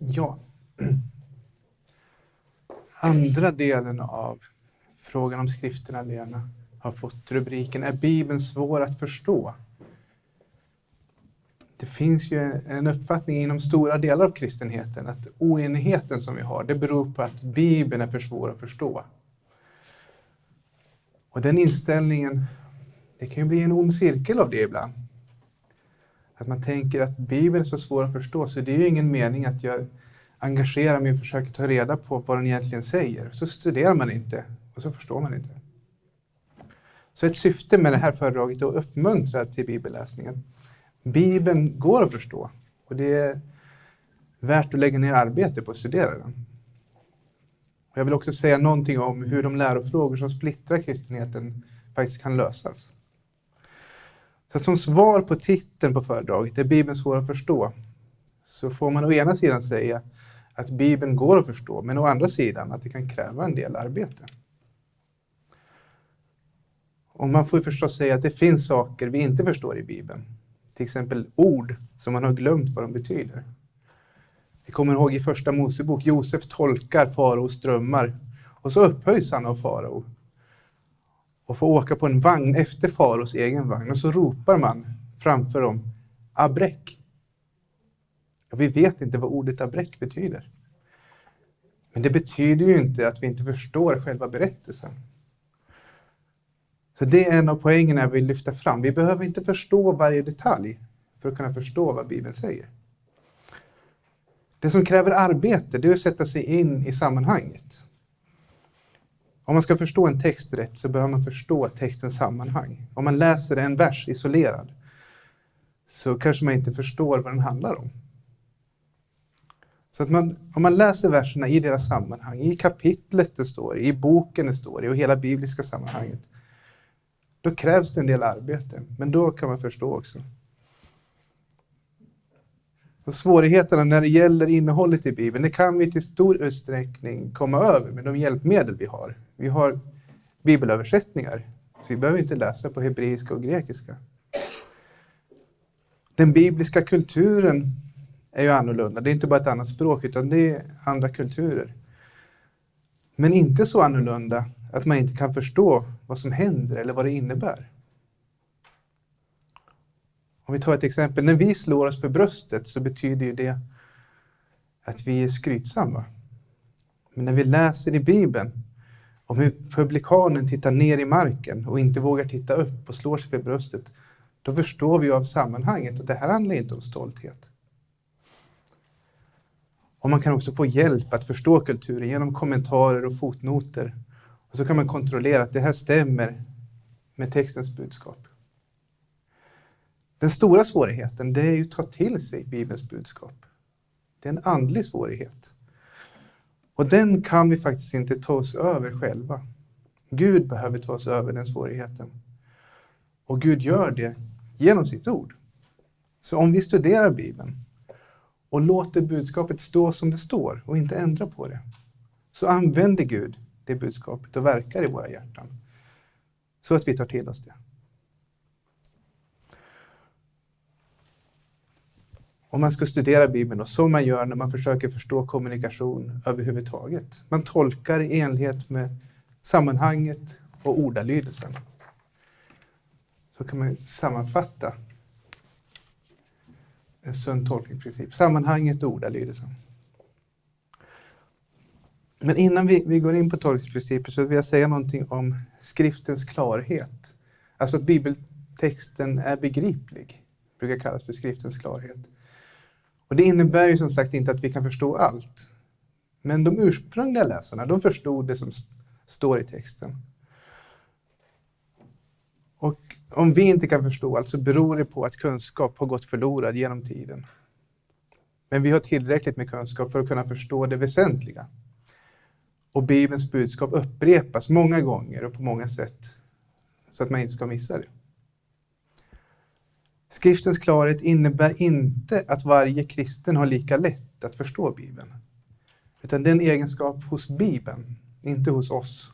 Ja. Andra delen av frågan om skrifterna, Lena, har fått rubriken Är Bibeln svår att förstå? Det finns ju en uppfattning inom stora delar av kristenheten att oenigheten som vi har, det beror på att Bibeln är för svår att förstå. Och den inställningen, det kan ju bli en ond cirkel av det ibland. Att man tänker att Bibeln är så svår att förstå, så det är ju ingen mening att jag engagerar mig och försöker ta reda på vad den egentligen säger. Så studerar man inte och så förstår man inte. Så ett syfte med det här föredraget är att uppmuntra till bibelläsningen. Bibeln går att förstå och det är värt att lägga ner arbete på att studera den. Och jag vill också säga någonting om hur de lärofrågor som splittrar kristenheten faktiskt kan lösas. Så som svar på titeln på föredraget, är Bibeln svår att förstå? Så får man å ena sidan säga att Bibeln går att förstå, men å andra sidan att det kan kräva en del arbete. Och man får förstås säga att det finns saker vi inte förstår i Bibeln. Till exempel ord som man har glömt vad de betyder. Vi kommer ihåg i första Mosebok, Josef tolkar faraos drömmar och så upphöjs han av farao och får åka på en vagn efter Faros egen vagn och så ropar man framför dem abrek. Och vi vet inte vad ordet abrek betyder. Men det betyder ju inte att vi inte förstår själva berättelsen. Så det är en av poängerna jag vill lyfta fram. Vi behöver inte förstå varje detalj för att kunna förstå vad Bibeln säger. Det som kräver arbete, det är att sätta sig in i sammanhanget. Om man ska förstå en text rätt så behöver man förstå textens sammanhang. Om man läser en vers isolerad så kanske man inte förstår vad den handlar om. Så att man, om man läser verserna i deras sammanhang, i kapitlet det står i, i boken det står i och hela bibliska sammanhanget, då krävs det en del arbete, men då kan man förstå också. Och svårigheterna när det gäller innehållet i Bibeln, det kan vi till stor utsträckning komma över med de hjälpmedel vi har. Vi har bibelöversättningar, så vi behöver inte läsa på hebreiska och grekiska. Den bibliska kulturen är ju annorlunda. Det är inte bara ett annat språk, utan det är andra kulturer. Men inte så annorlunda att man inte kan förstå vad som händer eller vad det innebär. Om vi tar ett exempel, när vi slår oss för bröstet så betyder ju det att vi är skrytsamma. Men när vi läser i Bibeln om hur publikanen tittar ner i marken och inte vågar titta upp och slår sig för bröstet, då förstår vi av sammanhanget att det här handlar inte om stolthet. Och man kan också få hjälp att förstå kulturen genom kommentarer och fotnoter. Och så kan man kontrollera att det här stämmer med textens budskap. Den stora svårigheten det är ju att ta till sig Bibelns budskap. Det är en andlig svårighet. Och den kan vi faktiskt inte ta oss över själva. Gud behöver ta oss över den svårigheten. Och Gud gör det genom sitt ord. Så om vi studerar Bibeln och låter budskapet stå som det står och inte ändra på det, så använder Gud det budskapet och verkar i våra hjärtan. Så att vi tar till oss det. Om man ska studera Bibeln och som man gör när man försöker förstå kommunikation överhuvudtaget. Man tolkar i enlighet med sammanhanget och ordalydelsen. Så kan man sammanfatta en sund tolkningsprincip. Sammanhanget och ordalydelsen. Men innan vi, vi går in på tolkningsprinciper så vill jag säga någonting om skriftens klarhet. Alltså att bibeltexten är begriplig. Brukar kallas för skriftens klarhet. Och det innebär ju som sagt inte att vi kan förstå allt. Men de ursprungliga läsarna, de förstod det som står i texten. Och om vi inte kan förstå allt så beror det på att kunskap har gått förlorad genom tiden. Men vi har tillräckligt med kunskap för att kunna förstå det väsentliga. Och Bibelns budskap upprepas många gånger och på många sätt så att man inte ska missa det. Skriftens klarhet innebär inte att varje kristen har lika lätt att förstå Bibeln. Utan det är en egenskap hos Bibeln, inte hos oss.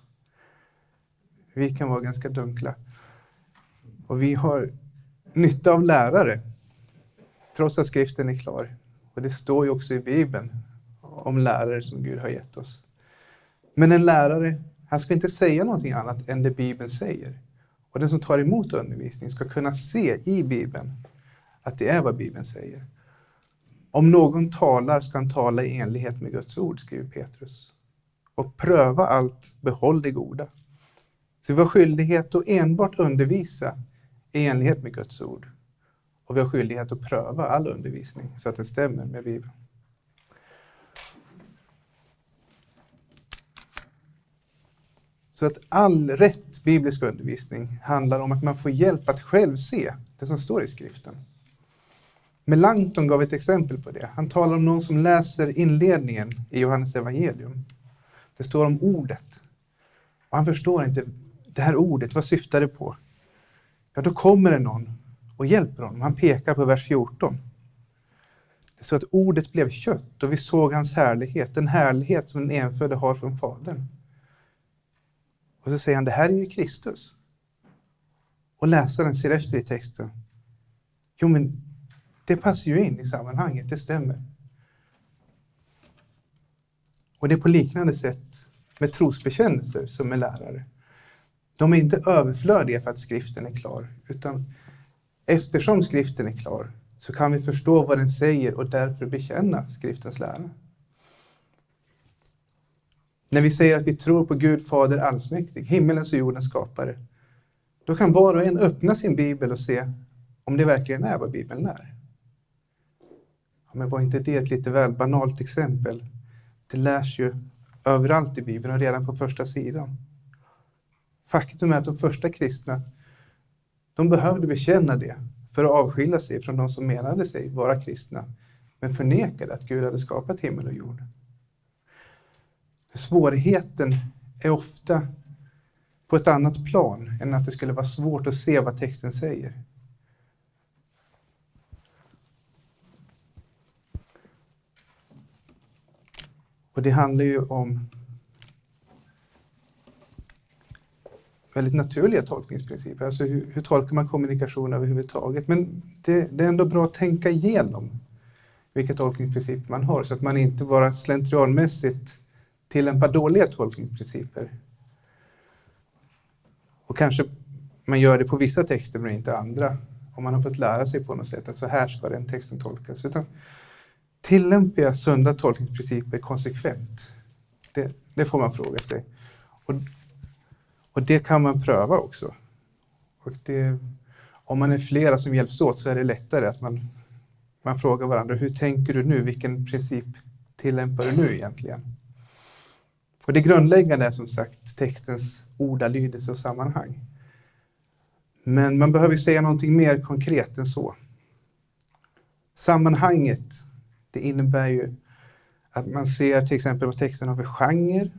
Vi kan vara ganska dunkla. Och vi har nytta av lärare, trots att skriften är klar. Och det står ju också i Bibeln om lärare som Gud har gett oss. Men en lärare, han ska inte säga någonting annat än det Bibeln säger. Och den som tar emot undervisning ska kunna se i Bibeln att det är vad Bibeln säger. Om någon talar ska han tala i enlighet med Guds ord, skriver Petrus. Och pröva allt, behåll det goda. Så vi har skyldighet att enbart undervisa i enlighet med Guds ord. Och vi har skyldighet att pröva all undervisning så att den stämmer med Bibeln. Så att all rätt biblisk undervisning handlar om att man får hjälp att själv se det som står i skriften. Melanchthon gav ett exempel på det. Han talar om någon som läser inledningen i Johannes evangelium. Det står om ordet. Och han förstår inte det här ordet, vad syftar det på? Ja, då kommer det någon och hjälper honom. Han pekar på vers 14. Det står att ordet blev kött och vi såg hans härlighet, den härlighet som den enfödde har från Fadern. Och så säger han, det här är ju Kristus. Och läsaren ser efter i texten. Jo, men det passar ju in i sammanhanget, det stämmer. Och det är på liknande sätt med trosbekännelser som med lärare. De är inte överflödiga för att skriften är klar, utan eftersom skriften är klar så kan vi förstå vad den säger och därför bekänna skriftens lära. När vi säger att vi tror på Gud Fader allsmäktig, himmelens och jordens skapare, då kan var och en öppna sin bibel och se om det verkligen är vad Bibeln är. Ja, men var inte det ett lite väl banalt exempel? Det lärs ju överallt i Bibeln och redan på första sidan. Faktum är att de första kristna, de behövde bekänna det för att avskilja sig från de som menade sig vara kristna, men förnekade att Gud hade skapat himmel och jord. Svårigheten är ofta på ett annat plan än att det skulle vara svårt att se vad texten säger. Och det handlar ju om väldigt naturliga tolkningsprinciper. Alltså hur, hur tolkar man kommunikation överhuvudtaget? Men det, det, är ändå bra att tänka igenom vilka tolkningsprinciper man har så att man inte bara slentrianmässigt tillämpar dåliga tolkningsprinciper. Och kanske man gör det på vissa texter men inte andra. Om man har fått lära sig på något sätt att så här ska den texten tolkas. Utan jag sunda tolkningsprinciper konsekvent. Det, det får man fråga sig. Och och det kan man pröva också. Och det, om man är flera som hjälps åt så är det lättare att man, man frågar varandra, hur tänker du nu? Vilken princip tillämpar du nu egentligen? Och det grundläggande är som sagt textens ordalydelse och sammanhang. Men man behöver säga någonting mer konkret än så. Sammanhanget, det innebär ju att man ser till exempel vad texten har för genre,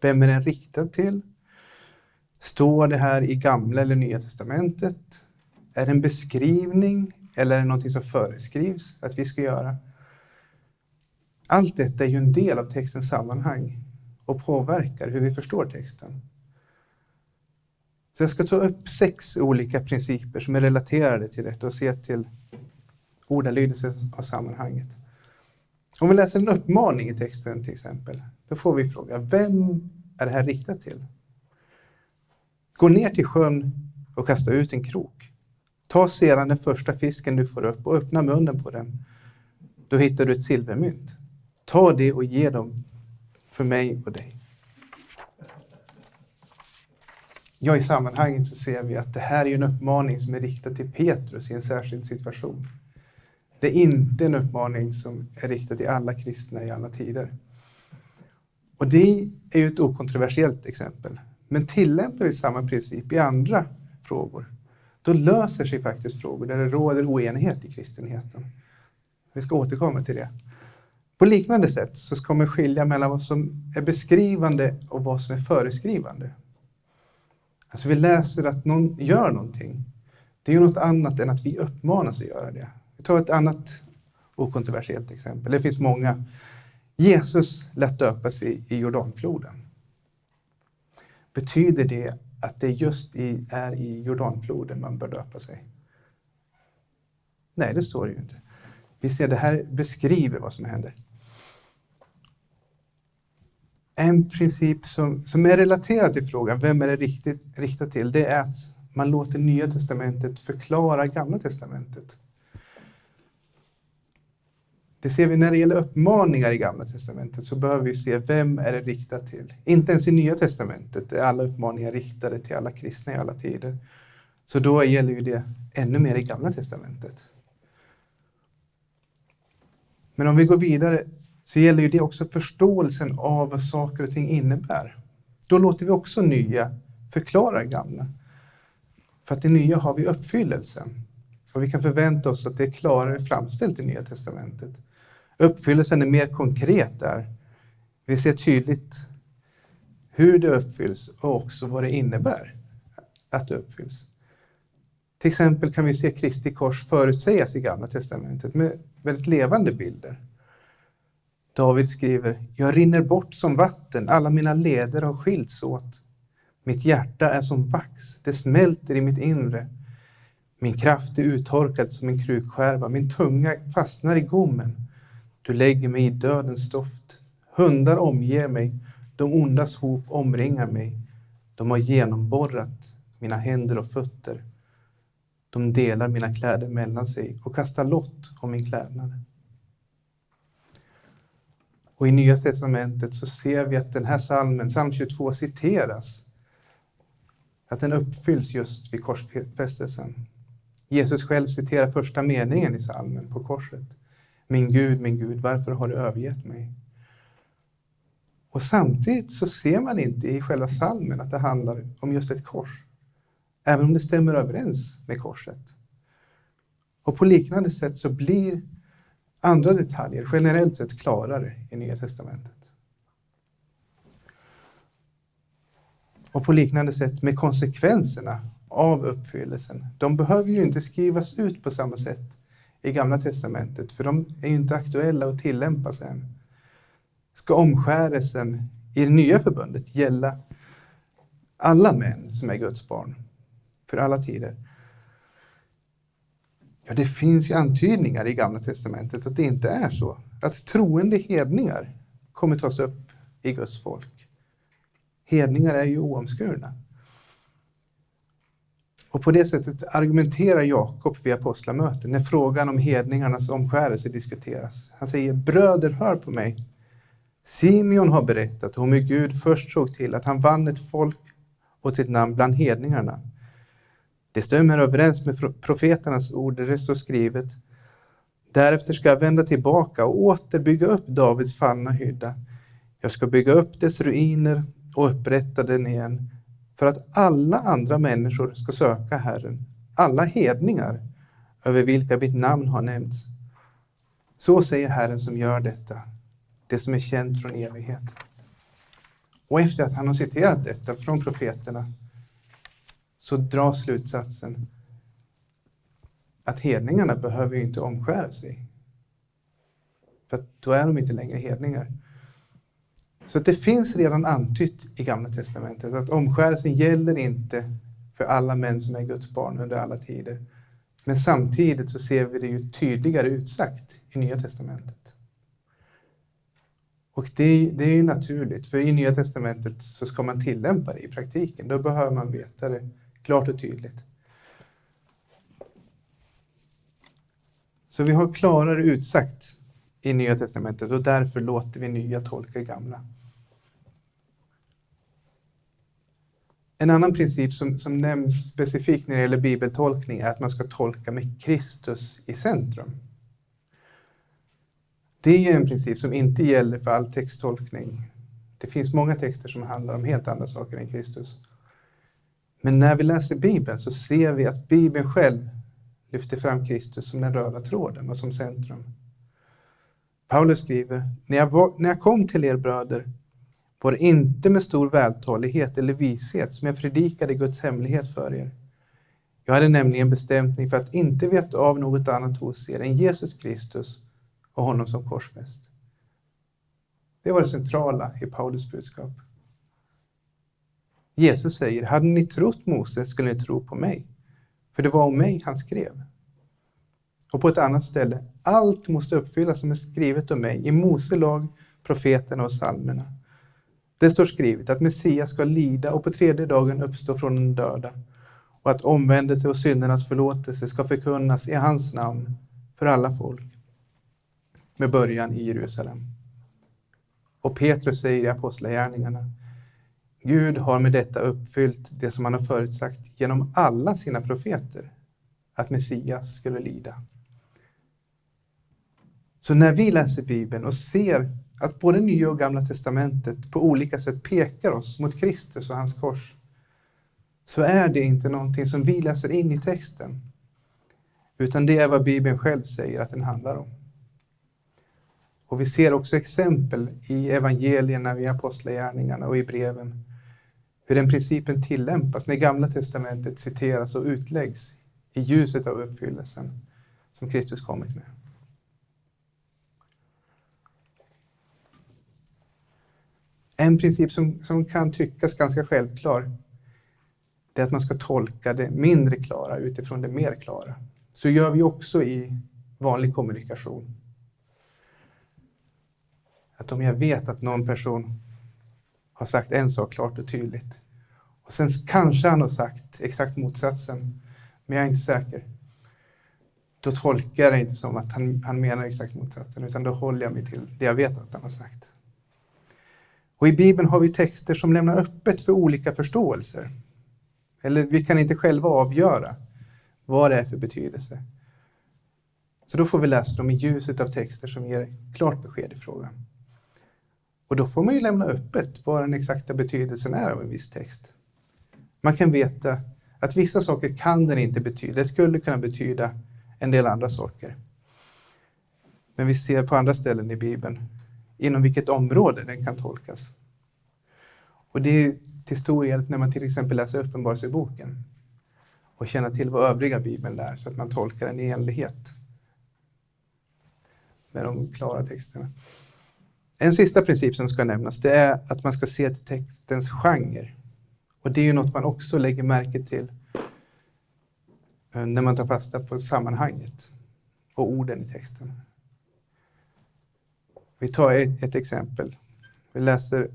vem är den riktad till? Står det här i Gamla eller Nya Testamentet? Är det en beskrivning eller är det någonting som föreskrivs att vi ska göra? Allt detta är ju en del av textens sammanhang och påverkar hur vi förstår texten. Så jag ska ta upp sex olika principer som är relaterade till detta och se till ordalydelsen av sammanhanget. Om vi läser en uppmaning i texten till exempel, då får vi fråga, vem är det här riktat till? Gå ner till sjön och kasta ut en krok. Ta sedan den första fisken du får upp och öppna munnen på den. Då hittar du ett silvermynt. Ta det och ge dem för mig och dig. Ja, i sammanhanget så ser vi att det här är en uppmaning som är riktad till Petrus i en särskild situation. Det är inte en uppmaning som är riktad till alla kristna i alla tider. Och det är ju ett okontroversiellt exempel. Men tillämpar vi samma princip i andra frågor, då löser sig faktiskt frågor där det råder oenighet i kristenheten. Vi ska återkomma till det. På liknande sätt så ska man skilja mellan vad som är beskrivande och vad som är föreskrivande. Alltså vi läser att någon gör någonting. Det är ju något annat än att vi uppmanas att göra det. Vi tar ett annat okontroversiellt exempel. Det finns många. Jesus lät döpas i, i Jordanfloden. Betyder det att det just i, är i Jordanfloden man bör döpa sig? Nej, det står det ju inte. Vi ser det här beskriver vad som händer. En princip som, som är relaterad till frågan, vem är det riktigt, riktat till? Det är att man låter Nya Testamentet förklara Gamla Testamentet. Det ser vi när det gäller uppmaningar i Gamla Testamentet så behöver vi se vem är det riktat till. Inte ens i Nya Testamentet är alla uppmaningar riktade till alla kristna i alla tider. Så då gäller ju det ännu mer i Gamla Testamentet. Men om vi går vidare så gäller ju det också förståelsen av vad saker och ting innebär. Då låter vi också nya förklara gamla. För att det nya har vi uppfyllelsen. Och vi kan förvänta oss att det är klarare framställt i Nya Testamentet. Uppfyllelsen är mer konkret där. Vi ser tydligt hur det uppfylls och också vad det innebär att det uppfylls. Till exempel kan vi se Kristi kors förutsägas i Gamla Testamentet med väldigt levande bilder. David skriver, jag rinner bort som vatten, alla mina leder har skilts åt. Mitt hjärta är som vax, det smälter i mitt inre. Min kraft är uttorkad som en krukskärva, min tunga fastnar i gommen. Du lägger mig i dödens doft. Hundar omger mig, de ondas hop omringar mig. De har genomborrat mina händer och fötter. De delar mina kläder mellan sig och kastar lott om min klädnad. Och i Nya Testamentet så ser vi att den här salmen, psalm 22, citeras. Att den uppfylls just vid korsfästelsen. Jesus själv citerar första meningen i salmen på korset. Min Gud, min Gud, varför har du övergett mig? Och samtidigt så ser man inte i själva salmen att det handlar om just ett kors. Även om det stämmer överens med korset. Och på liknande sätt så blir andra detaljer generellt sett klarare i Nya Testamentet. Och på liknande sätt med konsekvenserna av uppfyllelsen. De behöver ju inte skrivas ut på samma sätt i Gamla Testamentet, för de är ju inte aktuella att tillämpas än. Ska omskärelsen i det nya förbundet gälla alla män som är Guds barn för alla tider? Men det finns ju antydningar i Gamla Testamentet att det inte är så. Att troende hedningar kommer tas upp i Guds folk. Hedningar är ju oomskurna. Och på det sättet argumenterar Jakob vid apostlamöten när frågan om hedningarnas omskärelse diskuteras. Han säger, bröder hör på mig. Simeon har berättat om hur Gud först såg till att han vann ett folk åt sitt namn bland hedningarna det stämmer överens med profeternas ord där det står skrivet. Därefter ska jag vända tillbaka och åter bygga upp Davids fallna hydda. Jag ska bygga upp dess ruiner och upprätta den igen för att alla andra människor ska söka Herren, alla hedningar över vilka mitt namn har nämnts. Så säger Herren som gör detta, det som är känt från evighet. Och efter att han har citerat detta från profeterna så dra slutsatsen att hedningarna behöver inte omskära sig. För då är de inte längre hedningar. Så det finns redan antytt i Gamla Testamentet att omskärelsen gäller inte för alla män som är Guds barn under alla tider. Men samtidigt så ser vi det ju tydligare utsagt i Nya Testamentet. Och det, det är ju naturligt, för i Nya Testamentet så ska man tillämpa det i praktiken. Då behöver man veta det Klart och tydligt. Så vi har klarare utsagt i Nya Testamentet och därför låter vi nya tolka gamla. En annan princip som, som nämns specifikt när det gäller bibeltolkning är att man ska tolka med Kristus i centrum. Det är en princip som inte gäller för all texttolkning. Det finns många texter som handlar om helt andra saker än Kristus. Men när vi läser Bibeln så ser vi att Bibeln själv lyfter fram Kristus som den röda tråden och som centrum. Paulus skriver, när jag, var, när jag kom till er bröder var det inte med stor vältalighet eller vishet som jag predikade Guds hemlighet för er. Jag hade nämligen bestämt mig för att inte veta av något annat hos er än Jesus Kristus och honom som korsfäst. Det var det centrala i Paulus budskap. Jesus säger, hade ni trott Mose skulle ni tro på mig, för det var om mig han skrev. Och på ett annat ställe, allt måste uppfyllas som är skrivet om mig i Mose lag, profeterna och psalmerna. Det står skrivet att Messias ska lida och på tredje dagen uppstå från den döda och att omvändelse och syndernas förlåtelse ska förkunnas i hans namn för alla folk, med början i Jerusalem. Och Petrus säger i Apostlagärningarna, Gud har med detta uppfyllt det som han har förutsagt genom alla sina profeter, att Messias skulle lida. Så när vi läser Bibeln och ser att både Nya och Gamla Testamentet på olika sätt pekar oss mot Kristus och hans kors, så är det inte någonting som vi läser in i texten, utan det är vad Bibeln själv säger att den handlar om. Och vi ser också exempel i evangelierna, i apostlagärningarna och i breven hur den principen tillämpas när Gamla Testamentet citeras och utläggs i ljuset av uppfyllelsen som Kristus kommit med. En princip som, som kan tyckas ganska självklar det är att man ska tolka det mindre klara utifrån det mer klara. Så gör vi också i vanlig kommunikation. Att om jag vet att någon person har sagt en sak klart och tydligt och sen kanske han har sagt exakt motsatsen, men jag är inte säker. Då tolkar jag det inte som att han, han menar exakt motsatsen, utan då håller jag mig till det jag vet att han har sagt. Och i Bibeln har vi texter som lämnar öppet för olika förståelser. Eller vi kan inte själva avgöra vad det är för betydelse. Så då får vi läsa dem i ljuset av texter som ger klart besked i frågan. Och då får man ju lämna öppet vad den exakta betydelsen är av en viss text. Man kan veta att vissa saker kan den inte betyda. Det skulle kunna betyda en del andra saker. Men vi ser på andra ställen i Bibeln inom vilket område den kan tolkas. Och det är till stor hjälp när man till exempel läser Uppenbarelseboken och känner till vad övriga Bibeln lär så att man tolkar den i enlighet med de klara texterna. En sista princip som ska nämnas det är att man ska se till textens genre. Och det är ju något man också lägger märke till eh, när man tar fasta på sammanhanget och orden i texten. Vi tar ett, ett exempel. Vi läser,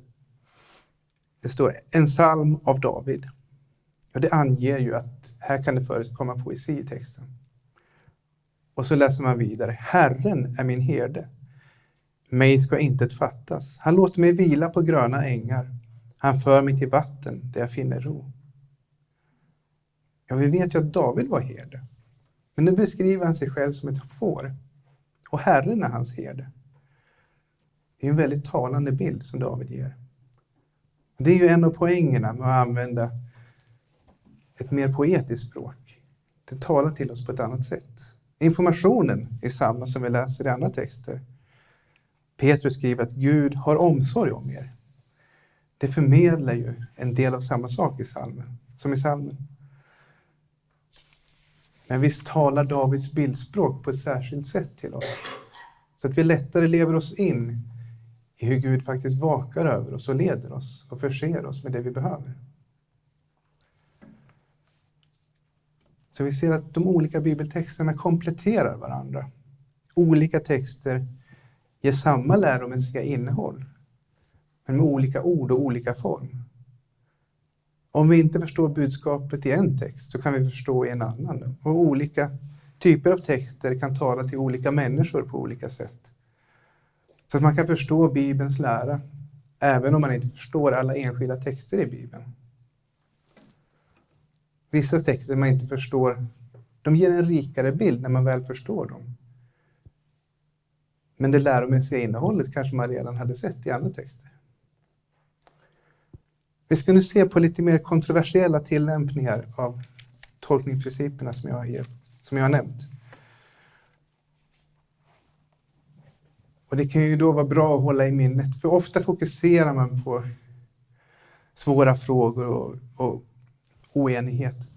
det står en psalm av David. Och det anger ju att här kan det förekomma poesi i texten. Och så läser man vidare. Herren är min herde. Mig ska intet fattas. Han låter mig vila på gröna ängar. Han för mig till vatten där jag finner ro. Ja, vi vet ju att David var herde. Men nu beskriver han sig själv som ett får. Och Herren är hans herde. Det är en väldigt talande bild som David ger. Det är ju en av poängerna med att använda ett mer poetiskt språk. Det talar till oss på ett annat sätt. Informationen är samma som vi läser i andra texter. Petrus skriver att Gud har omsorg om er. Det förmedlar ju en del av samma sak i salmen, som i salmen. Men visst talar Davids bildspråk på ett särskilt sätt till oss, så att vi lättare lever oss in i hur Gud faktiskt vakar över oss och leder oss och förser oss med det vi behöver. Så vi ser att de olika bibeltexterna kompletterar varandra. Olika texter ger samma läromässiga innehåll, men med olika ord och olika form. Om vi inte förstår budskapet i en text så kan vi förstå i en annan. Och olika typer av texter kan tala till olika människor på olika sätt. Så att man kan förstå Bibelns lära, även om man inte förstår alla enskilda texter i Bibeln. Vissa texter man inte förstår, de ger en rikare bild när man väl förstår dem. Men det läromässiga innehållet kanske man redan hade sett i andra texter. Vi ska nu se på lite mer kontroversiella tillämpningar av tolkningsprinciperna som jag, har, som jag har nämnt. Och det kan ju då vara bra att hålla i minnet, för ofta fokuserar man på svåra frågor och, och oenighet.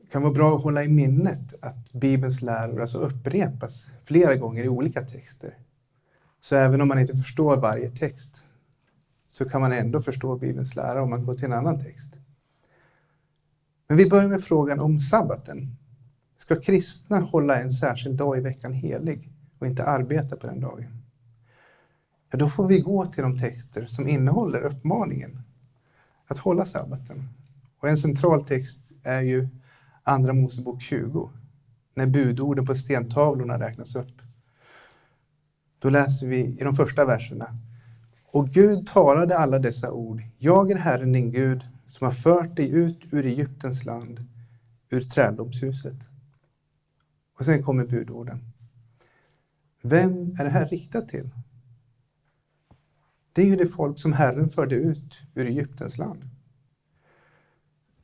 Det kan vara bra att hålla i minnet att Bibelns läror alltså upprepas flera gånger i olika texter. Så även om man inte förstår varje text så kan man ändå förstå Bibelns lära om man går till en annan text. Men vi börjar med frågan om sabbaten. Ska kristna hålla en särskild dag i veckan helig? och inte arbeta på den dagen. ja, då får vi gå till de texter som innehåller uppmaningen att hålla sabbaten. Och en central text är ju Andra Mosebok 20, när budorden på stentavlorna räknas upp. Då läser vi i de första verserna. Och Gud talade alla dessa ord. Jag är Herren din Gud som har fört dig ut ur Egyptens land, ur träldomshuset. Och sen kommer budorden. Vem är det här riktat till? Det är ju det folk som Herren förde ut ur Egyptens land.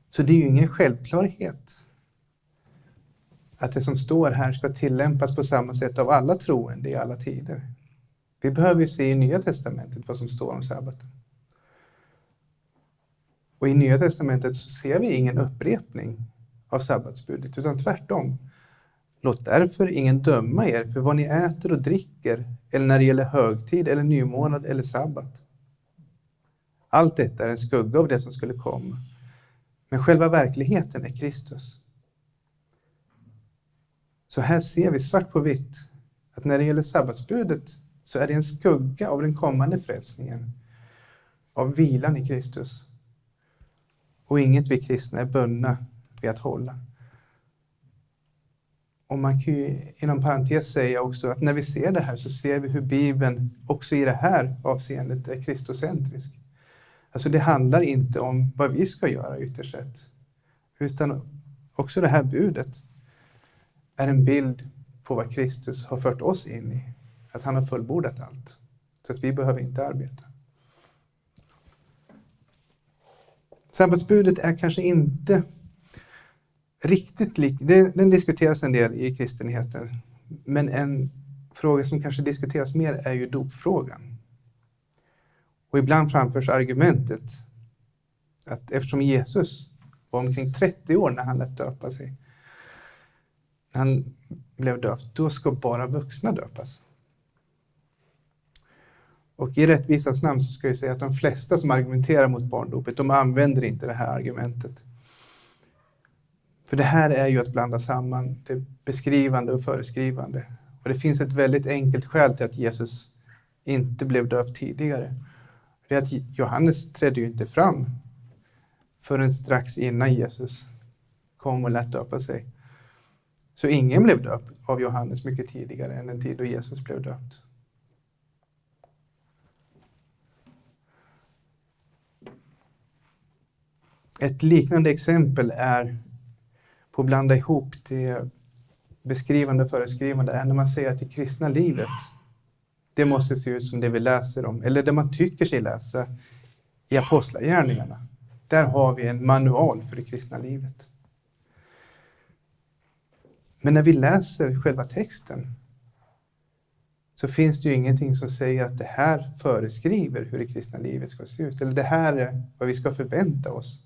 Så det är ju ingen självklarhet att det som står här ska tillämpas på samma sätt av alla troende i alla tider. Vi behöver ju se i Nya Testamentet vad som står om sabbaten. Och i Nya Testamentet så ser vi ingen upprepning av sabbatsbudet, utan tvärtom. Låt därför ingen döma er för vad ni äter och dricker, eller när det gäller högtid eller nymånad eller sabbat. Allt detta är en skugga av det som skulle komma. Men själva verkligheten är Kristus. Så här ser vi svart på vitt att när det gäller sabbatsbudet så är det en skugga av den kommande frälsningen, av vilan i Kristus. Och inget vi kristna är bundna vid att hålla. Och man kan ju inom parentes säga också att när vi ser det här så ser vi hur Bibeln också i det här avseendet är kristocentrisk. Alltså det handlar inte om vad vi ska göra ytterst sett, utan också det här budet är en bild på vad Kristus har fört oss in i. Att han har fullbordat allt. Så att vi behöver inte arbeta. Sabbatsbudet är kanske inte riktigt lik, den diskuteras en del i kristenheten, men en fråga som kanske diskuteras mer är ju dopfrågan. Och ibland framförs argumentet att eftersom Jesus var omkring 30 år när han lät döpa sig, när han blev döpt, då ska bara vuxna döpas. Och i rättvisans namn så ska jag säga att de flesta som argumenterar mot barndopet, de använder inte det här argumentet. För det här är ju att blanda samman det beskrivande och föreskrivande. Och det finns ett väldigt enkelt skäl till att Jesus inte blev döpt tidigare. Det är att Johannes trädde ju inte fram förrän strax innan Jesus kom och lät döpa sig. Så ingen blev döpt av Johannes mycket tidigare än den tid då Jesus blev döpt. Ett liknande exempel är på att blanda ihop det beskrivande och föreskrivande är när man säger att det kristna livet, det måste se ut som det vi läser om, eller det man tycker sig läsa i Apostlagärningarna. Där har vi en manual för det kristna livet. Men när vi läser själva texten så finns det ju ingenting som säger att det här föreskriver hur det kristna livet ska se ut, eller det här är vad vi ska förvänta oss.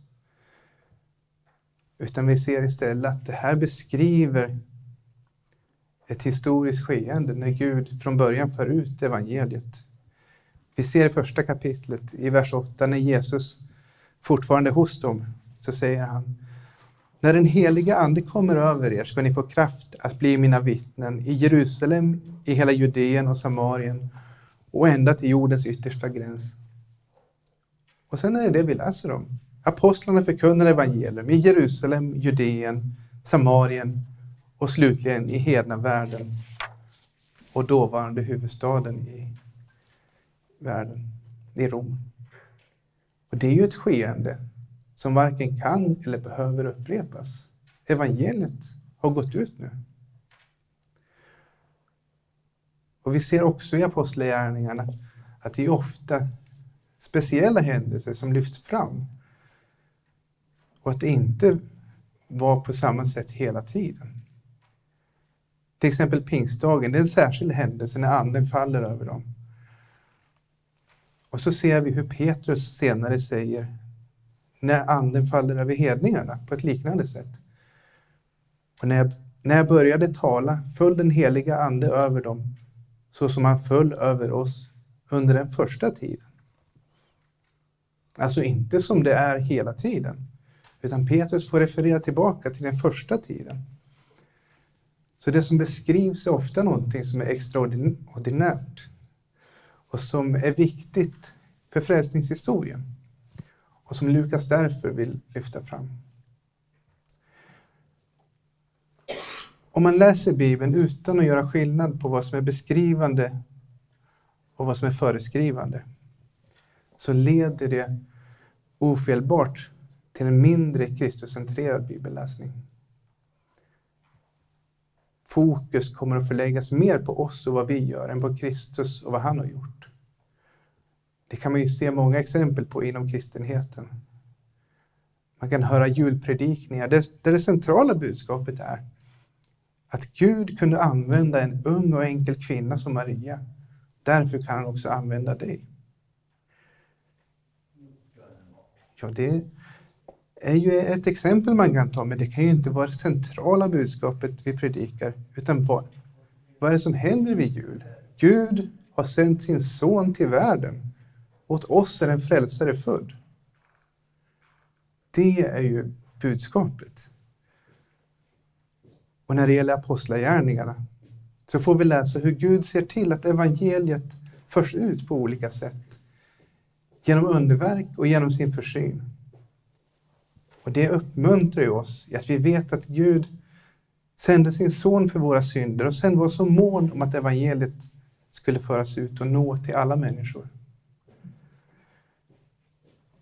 Utan vi ser istället att det här beskriver ett historiskt skeende när Gud från början för ut evangeliet. Vi ser i första kapitlet, i vers 8, när Jesus fortfarande hos dem, så säger han När den heliga Ande kommer över er ska ni få kraft att bli mina vittnen i Jerusalem, i hela Judeen och Samarien och ända till jordens yttersta gräns. Och sen är det det vi läser om. Apostlarna förkunnar evangelium i Jerusalem, Judeen, Samarien och slutligen i hedna världen och dåvarande huvudstaden i världen, i Rom. Och det är ju ett skeende som varken kan eller behöver upprepas. Evangeliet har gått ut nu. Och vi ser också i Apostlagärningarna att det är ofta speciella händelser som lyfts fram och att det inte var på samma sätt hela tiden. Till exempel pingstdagen, det är en särskild händelse när anden faller över dem. Och så ser vi hur Petrus senare säger när anden faller över hedningarna på ett liknande sätt. Och när jag, när jag började tala föll den heliga ande över dem så som han föll över oss under den första tiden. Alltså inte som det är hela tiden, utan Petrus får referera tillbaka till den första tiden. Så det som beskrivs är ofta någonting som är extraordinärt. och som är viktigt för frälsningshistorien och som Lukas därför vill lyfta fram. Om man läser Bibeln utan att göra skillnad på vad som är beskrivande och vad som är föreskrivande så leder det ofelbart till en mindre Kristuscentrerad bibelläsning. Fokus kommer att förläggas mer på oss och vad vi gör än på Kristus och vad han har gjort. Det kan man ju se många exempel på inom kristenheten. Man kan höra julpredikningar där det centrala budskapet är att Gud kunde använda en ung och enkel kvinna som Maria. Därför kan han också använda dig. Ja, det är ju ett exempel man kan ta, men det kan ju inte vara det centrala budskapet vi predikar, utan vad, vad är det som händer vid jul? Gud har sänt sin son till världen. Åt oss är en frälsare född. Det är ju budskapet. Och när det gäller apostlagärningarna så får vi läsa hur Gud ser till att evangeliet förs ut på olika sätt. Genom underverk och genom sin försyn. Och det uppmuntrar ju oss i att vi vet att Gud sände sin son för våra synder och sen var så mån om att evangeliet skulle föras ut och nå till alla människor.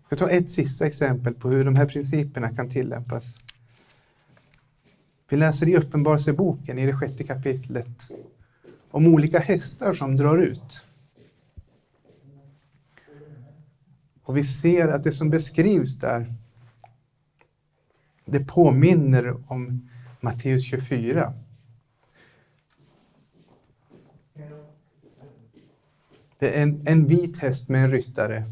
Jag tar ett sista exempel på hur de här principerna kan tillämpas. Vi läser i Uppenbarelseboken i det sjätte kapitlet om olika hästar som drar ut. Och vi ser att det som beskrivs där, det påminner om Matteus 24. Det är en, en vit häst med en ryttare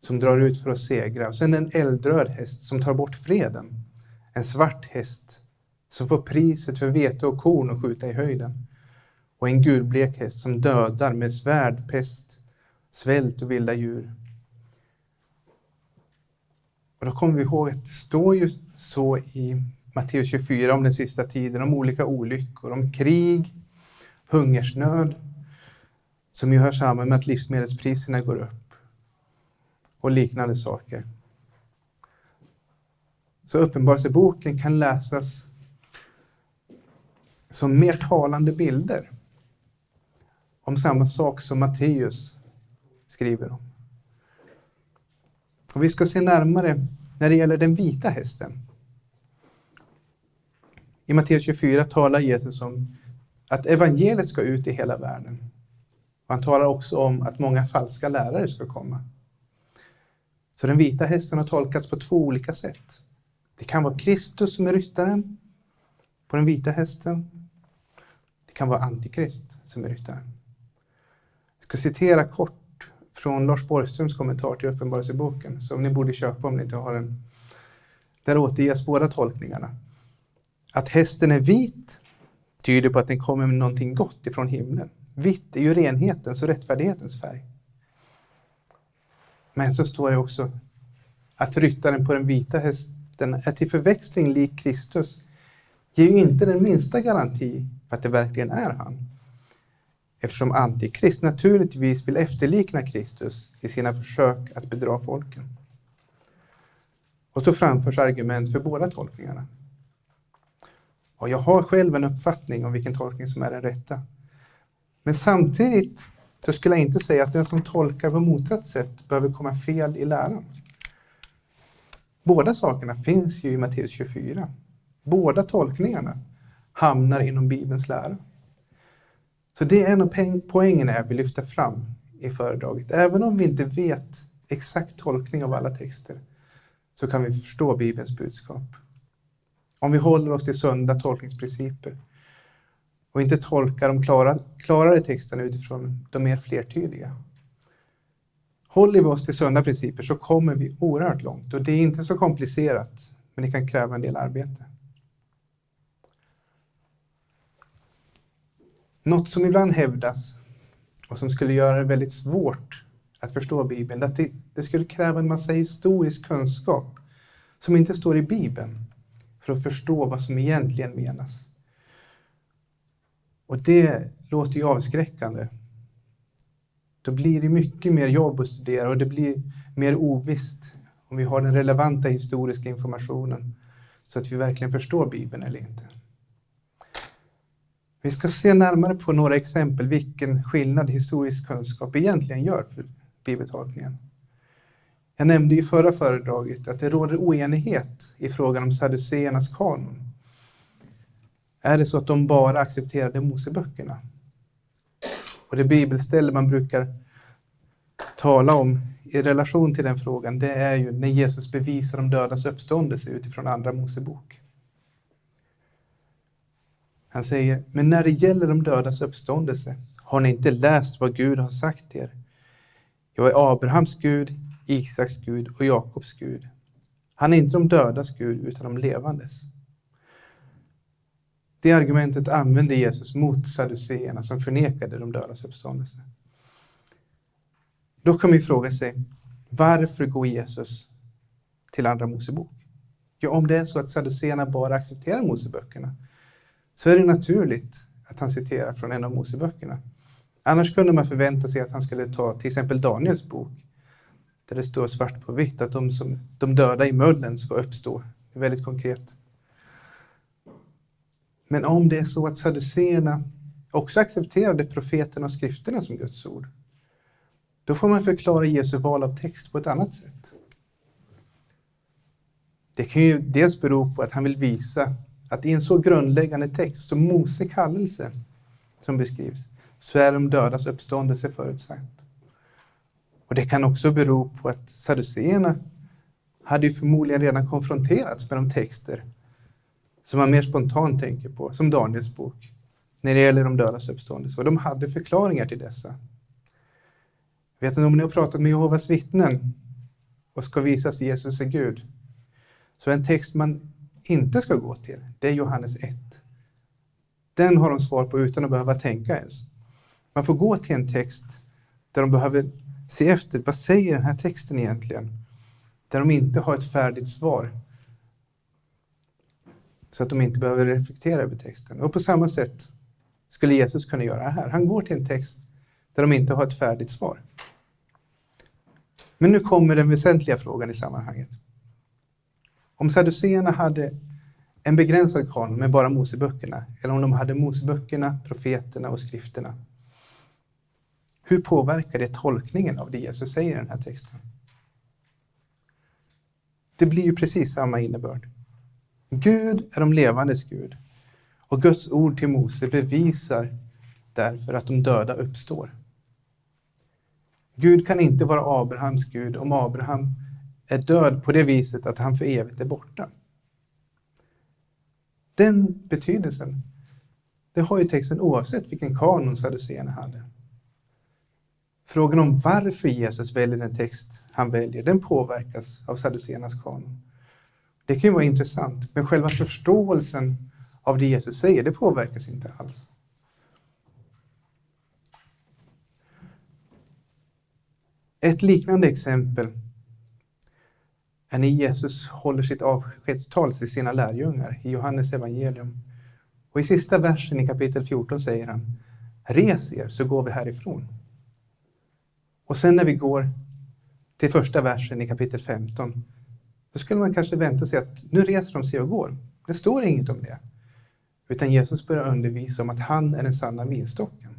som drar ut för att segra. Och sen en eldröd häst som tar bort freden. En svart häst som får priset för vete och korn och skjuta i höjden. Och en gulblek häst som dödar med svärd, pest, svält och vilda djur. Och då kommer vi ihåg att det står ju så i Matteus 24 om den sista tiden, om olika olyckor, om krig, hungersnöd, som ju hör samman med att livsmedelspriserna går upp och liknande saker. Så Uppenbarelseboken kan läsas som mer talande bilder om samma sak som Matteus skriver om. Och vi ska se närmare när det gäller den vita hästen. I Matteus 24 talar Jesus om att evangeliet ska ut i hela världen. Och han talar också om att många falska lärare ska komma. Så den vita hästen har tolkats på två olika sätt. Det kan vara Kristus som är ryttaren på den vita hästen. Det kan vara Antikrist som är ryttaren. Jag ska citera kort från Lars Borgströms kommentar till Uppenbarelseboken, som ni borde köpa om ni inte har den. Där återges båda tolkningarna. Att hästen är vit tyder på att den kommer med någonting gott ifrån himlen. Vitt är ju renhetens och rättfärdighetens färg. Men så står det också att ryttaren på den vita hästen är till förväxling lik Kristus ger ju inte den minsta garanti för att det verkligen är han. Eftersom Antikrist naturligtvis vill efterlikna Kristus i sina försök att bedra folken. Och så framförs argument för båda tolkningarna. Och jag har själv en uppfattning om vilken tolkning som är den rätta. Men samtidigt så skulle jag inte säga att den som tolkar på motsatt sätt behöver komma fel i läran. Båda sakerna finns ju i Matteus 24. Båda tolkningarna hamnar inom Bibelns lära. Så det är en av poängerna jag vill lyfta fram i föredraget. Även om vi inte vet exakt tolkning av alla texter så kan vi förstå Bibelns budskap. Om vi håller oss till sunda tolkningsprinciper och inte tolkar de klara, klarare texterna utifrån de mer flertydiga. Håller vi oss till sunda principer så kommer vi oerhört långt och det är inte så komplicerat, men det kan kräva en del arbete. Något som ibland hävdas och som skulle göra det väldigt svårt att förstå Bibeln, att det, det skulle kräva en massa historisk kunskap som inte står i Bibeln för att förstå vad som egentligen menas. Och det låter ju avskräckande. då blir det mycket mer jobb att studera och det blir mer ovisst om vi har den relevanta historiska informationen så att vi verkligen förstår Bibeln eller inte. Vi ska se närmare på några exempel vilken skillnad historisk kunskap egentligen gör för bibeltolkningen. Jag nämnde i förra föredraget att det råder oenighet i frågan om saduceernas kanon. Är det så att de bara accepterade Moseböckerna? Och det bibelställe man brukar tala om i relation till den frågan, det är ju när Jesus bevisar de dödas uppståndelse utifrån Andra Mosebok. Han säger, men när det gäller de dödas uppståndelse har ni inte läst vad Gud har sagt er. Jag är Abrahams Gud, Isaks Gud och Jakobs Gud. Han är inte de dödas Gud utan de levandes. Det argumentet använde Jesus mot saduceerna som förnekade de dödas uppståndelse. Då kan man fråga sig, varför går Jesus till Andra Mosebok? Ja, om det är så att saduceerna bara accepterar Moseböckerna så är det naturligt att han citerar från en av Moseböckerna. Annars kunde man förvänta sig att han skulle ta till exempel Daniels bok där det står svart på vitt att de, som, de döda i möllen ska uppstå. Det är väldigt konkret. Men om det är så att saduceerna också accepterade profeterna och skrifterna som Guds ord, då får man förklara Jesu val av text på ett annat sätt. Det kan ju dels bero på att han vill visa att i en så grundläggande text som Mose kallelse som beskrivs, så är de dödas uppståndelse förutsatt. Och det kan också bero på att Saduséerna hade ju förmodligen redan konfronterats med de texter som man mer spontant tänker på, som Daniels bok, när det gäller de dödas uppståndelse. Och de hade förklaringar till dessa. Vet inte om ni har pratat med Jehovas vittnen och ska visas Jesus är Gud, så en text man inte ska gå till, det är Johannes 1. Den har de svar på utan att behöva tänka ens. Man får gå till en text där de behöver se efter, vad säger den här texten egentligen? Där de inte har ett färdigt svar. Så att de inte behöver reflektera över texten. Och på samma sätt skulle Jesus kunna göra här. Han går till en text där de inte har ett färdigt svar. Men nu kommer den väsentliga frågan i sammanhanget. Om Saduséerna hade en begränsad kanon med bara Moseböckerna, eller om de hade Moseböckerna, profeterna och skrifterna, hur påverkar det tolkningen av det Jesus säger i den här texten? Det blir ju precis samma innebörd. Gud är de levandes Gud och Guds ord till Mose bevisar därför att de döda uppstår. Gud kan inte vara Abrahams Gud om Abraham är död på det viset att han för evigt är borta. Den betydelsen, det har ju texten oavsett vilken kanon saduséerna hade. Frågan om varför Jesus väljer den text han väljer, den påverkas av saduséernas kanon. Det kan ju vara intressant, men själva förståelsen av det Jesus säger, det påverkas inte alls. Ett liknande exempel när Jesus håller sitt avskedstal till sina lärjungar i Johannes evangelium. Och i sista versen i kapitel 14 säger han Res er så går vi härifrån. Och sen när vi går till första versen i kapitel 15, då skulle man kanske vänta sig att nu reser de sig och går. Det står inget om det. Utan Jesus börjar undervisa om att han är den sanna vinstocken.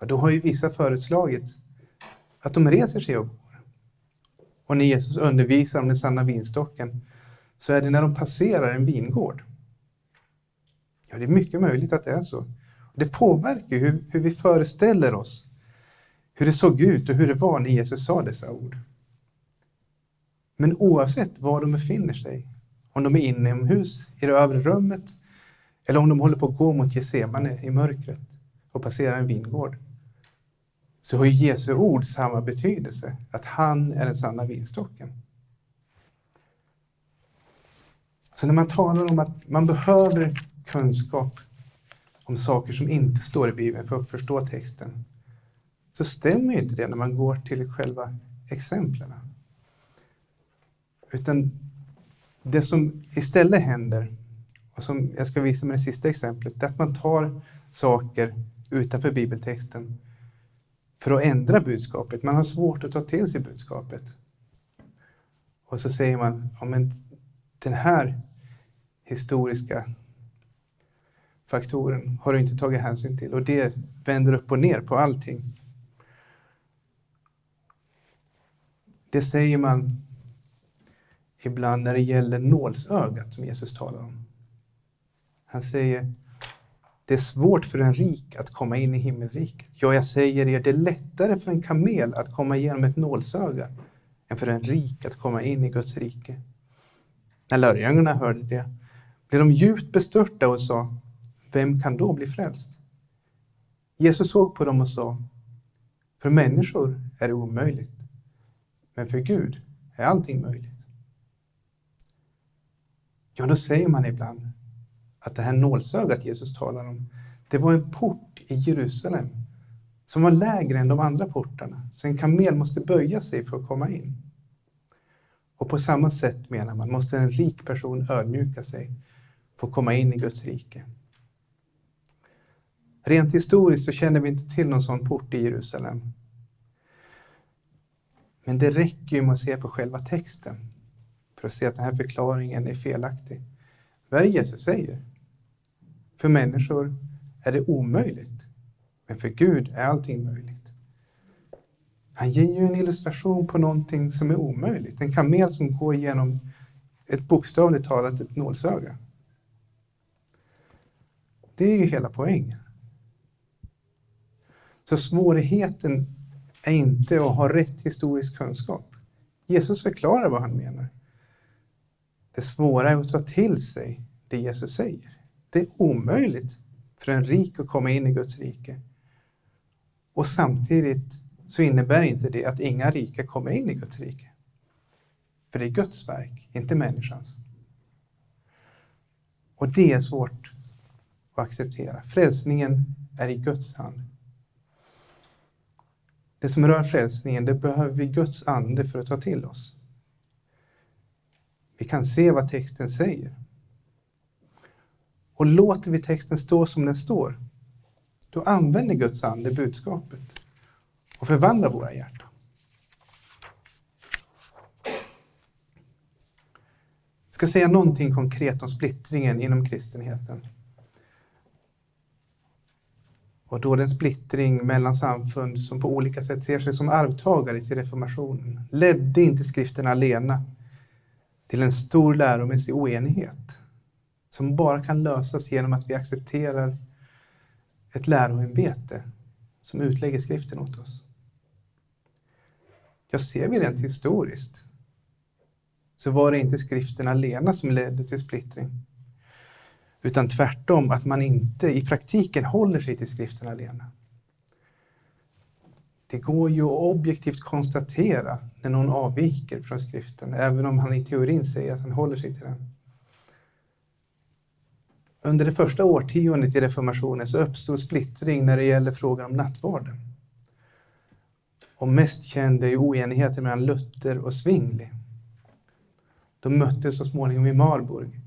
Och då har ju vissa föreslagit att de reser sig och går. Och när Jesus undervisar om den sanna vinstocken så är det när de passerar en vingård. Ja, det är mycket möjligt att det är så. Det påverkar hur, hur vi föreställer oss hur det såg ut och hur det var när Jesus sa dessa ord. Men oavsett var de befinner sig, om de är inomhus i det övre rummet eller om de håller på att gå mot Getsemane i mörkret och passerar en vingård, så har Jesu ord samma betydelse, att han är den sanna vinstocken. Så när man talar om att man behöver kunskap om saker som inte står i Bibeln för att förstå texten, så stämmer inte det när man går till själva exemplen. Utan det som istället händer, och som jag ska visa med det sista exemplet, det är att man tar saker utanför bibeltexten för att ändra budskapet. Man har svårt att ta till sig budskapet. Och så säger man, ja men den här historiska faktoren har du inte tagit hänsyn till och det vänder upp och ner på allting. Det säger man ibland när det gäller nålsögat som Jesus talar om. Han säger det är svårt för en rik att komma in i himmelriket. Ja, jag säger er, det är lättare för en kamel att komma igenom ett nålsöga än för en rik att komma in i Guds rike. När lärjungarna hörde det blev de djupt bestörta och sa, vem kan då bli frälst? Jesus såg på dem och sa, för människor är det omöjligt, men för Gud är allting möjligt. Ja, då säger man ibland att det här nålsögat Jesus talar om, det var en port i Jerusalem som var lägre än de andra portarna, så en kamel måste böja sig för att komma in. Och på samma sätt menar man måste en rik person ödmjuka sig för att komma in i Guds rike. Rent historiskt så känner vi inte till någon sån port i Jerusalem. Men det räcker ju med att se på själva texten för att se att den här förklaringen är felaktig. Vad är det Jesus säger? För människor är det omöjligt, men för Gud är allting möjligt. Han ger ju en illustration på någonting som är omöjligt. En kamel som går genom ett bokstavligt talat ett nålsöga. Det är ju hela poängen. Så svårigheten är inte att ha rätt historisk kunskap. Jesus förklarar vad han menar. Det svåra är att ta till sig det Jesus säger. Det är omöjligt för en rik att komma in i Guds rike. Och samtidigt så innebär inte det att inga rika kommer in i Guds rike. För det är Guds verk, inte människans. Och det är svårt att acceptera. Frälsningen är i Guds hand. Det som rör frälsningen, det behöver vi Guds ande för att ta till oss. Vi kan se vad texten säger. Och låter vi texten stå som den står, då använder Guds ande budskapet och förvandlar våra hjärtan. Jag ska säga någonting konkret om splittringen inom kristenheten. Och då den splittring mellan samfund som på olika sätt ser sig som arvtagare till reformationen ledde inte skriften alena till en stor läromässig oenighet som bara kan lösas genom att vi accepterar ett läroämbete som utlägger skriften åt oss. Jag ser vi rent historiskt så var det inte skriften alena som ledde till splittring. Utan tvärtom att man inte i praktiken håller sig till skriften alena. Det går ju att objektivt konstatera när någon avviker från skriften, även om han i teorin säger att han håller sig till den. Under det första årtiondet i reformationen så uppstod splittring när det gäller frågan om nattvarden. Och mest känd är oenigheten mellan Luther och Zwingli. De möttes så småningom i Marburg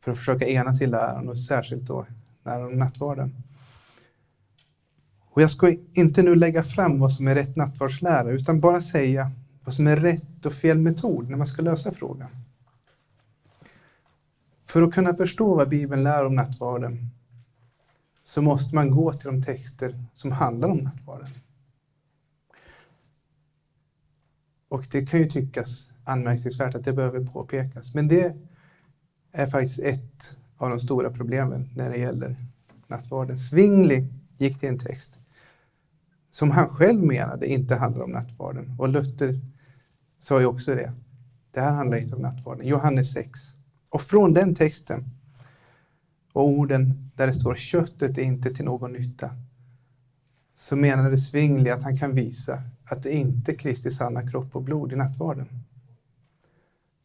för att försöka enas i läran och särskilt då läran om nattvarden. Och jag ska inte nu lägga fram vad som är rätt nattvardslära utan bara säga vad som är rätt och fel metod när man ska lösa frågan. För att kunna förstå vad Bibeln lär om nattvarden så måste man gå till de texter som handlar om nattvarden. Och det kan ju tyckas anmärkningsvärt att det behöver påpekas, men det är faktiskt ett av de stora problemen när det gäller nattvarden. Zwingli gick till en text som han själv menade inte handlar om nattvarden. Och Luther sa ju också det. Det här handlar inte om nattvarden. Johannes 6. Och från den texten och orden där det står köttet är inte till någon nytta så menade Svingli att han kan visa att det inte är Kristi sanna kropp och blod i nattvarden.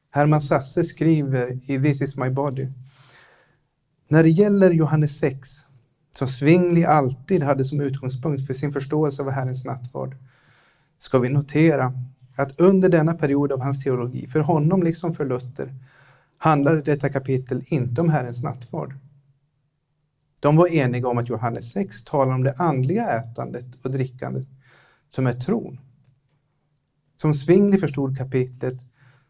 Herman Sasse skriver i This is my body. När det gäller Johannes 6, som Svingli alltid hade som utgångspunkt för sin förståelse av Herrens nattvard, ska vi notera att under denna period av hans teologi, för honom liksom för Luther, handlade detta kapitel inte om Herrens nattvard. De var eniga om att Johannes 6 talar om det andliga ätandet och drickandet som är tron. Som Svingli förstod kapitlet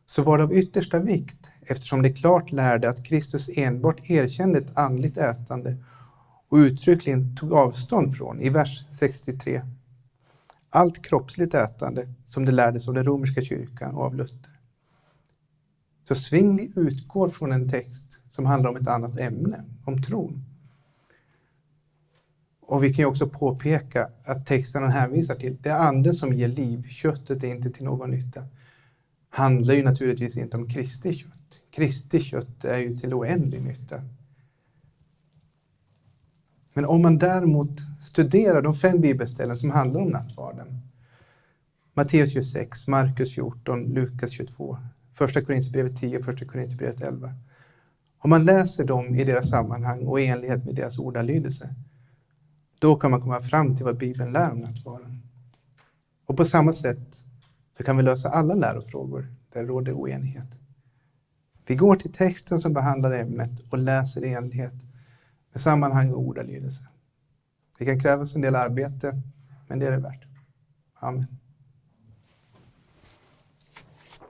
så var det av yttersta vikt eftersom det klart lärde att Kristus enbart erkände ett andligt ätande och uttryckligen tog avstånd från i vers 63. Allt kroppsligt ätande som det lärdes av den romerska kyrkan och av Luther. Så Svingli utgår från en text som handlar om ett annat ämne, om tron. Och vi kan ju också påpeka att texten han hänvisar till, det är anden som ger liv, köttet är inte till någon nytta. Handlar ju naturligtvis inte om Kristi kött. Kristi kött är ju till oändlig nytta. Men om man däremot studerar de fem bibelställen som handlar om nattvarden, Matteus 26, Markus 14, Lukas 22, Första Korinthierbrevet 10 och Första Korinthierbrevet 11. Om man läser dem i deras sammanhang och i enlighet med deras ordalydelse, då kan man komma fram till vad Bibeln lär om nattvarden. Och på samma sätt så kan vi lösa alla lärofrågor där det råder oenighet. Vi går till texten som behandlar ämnet och läser i enlighet med sammanhang och ordalydelse. Det kan krävas en del arbete, men det är det värt. Amen.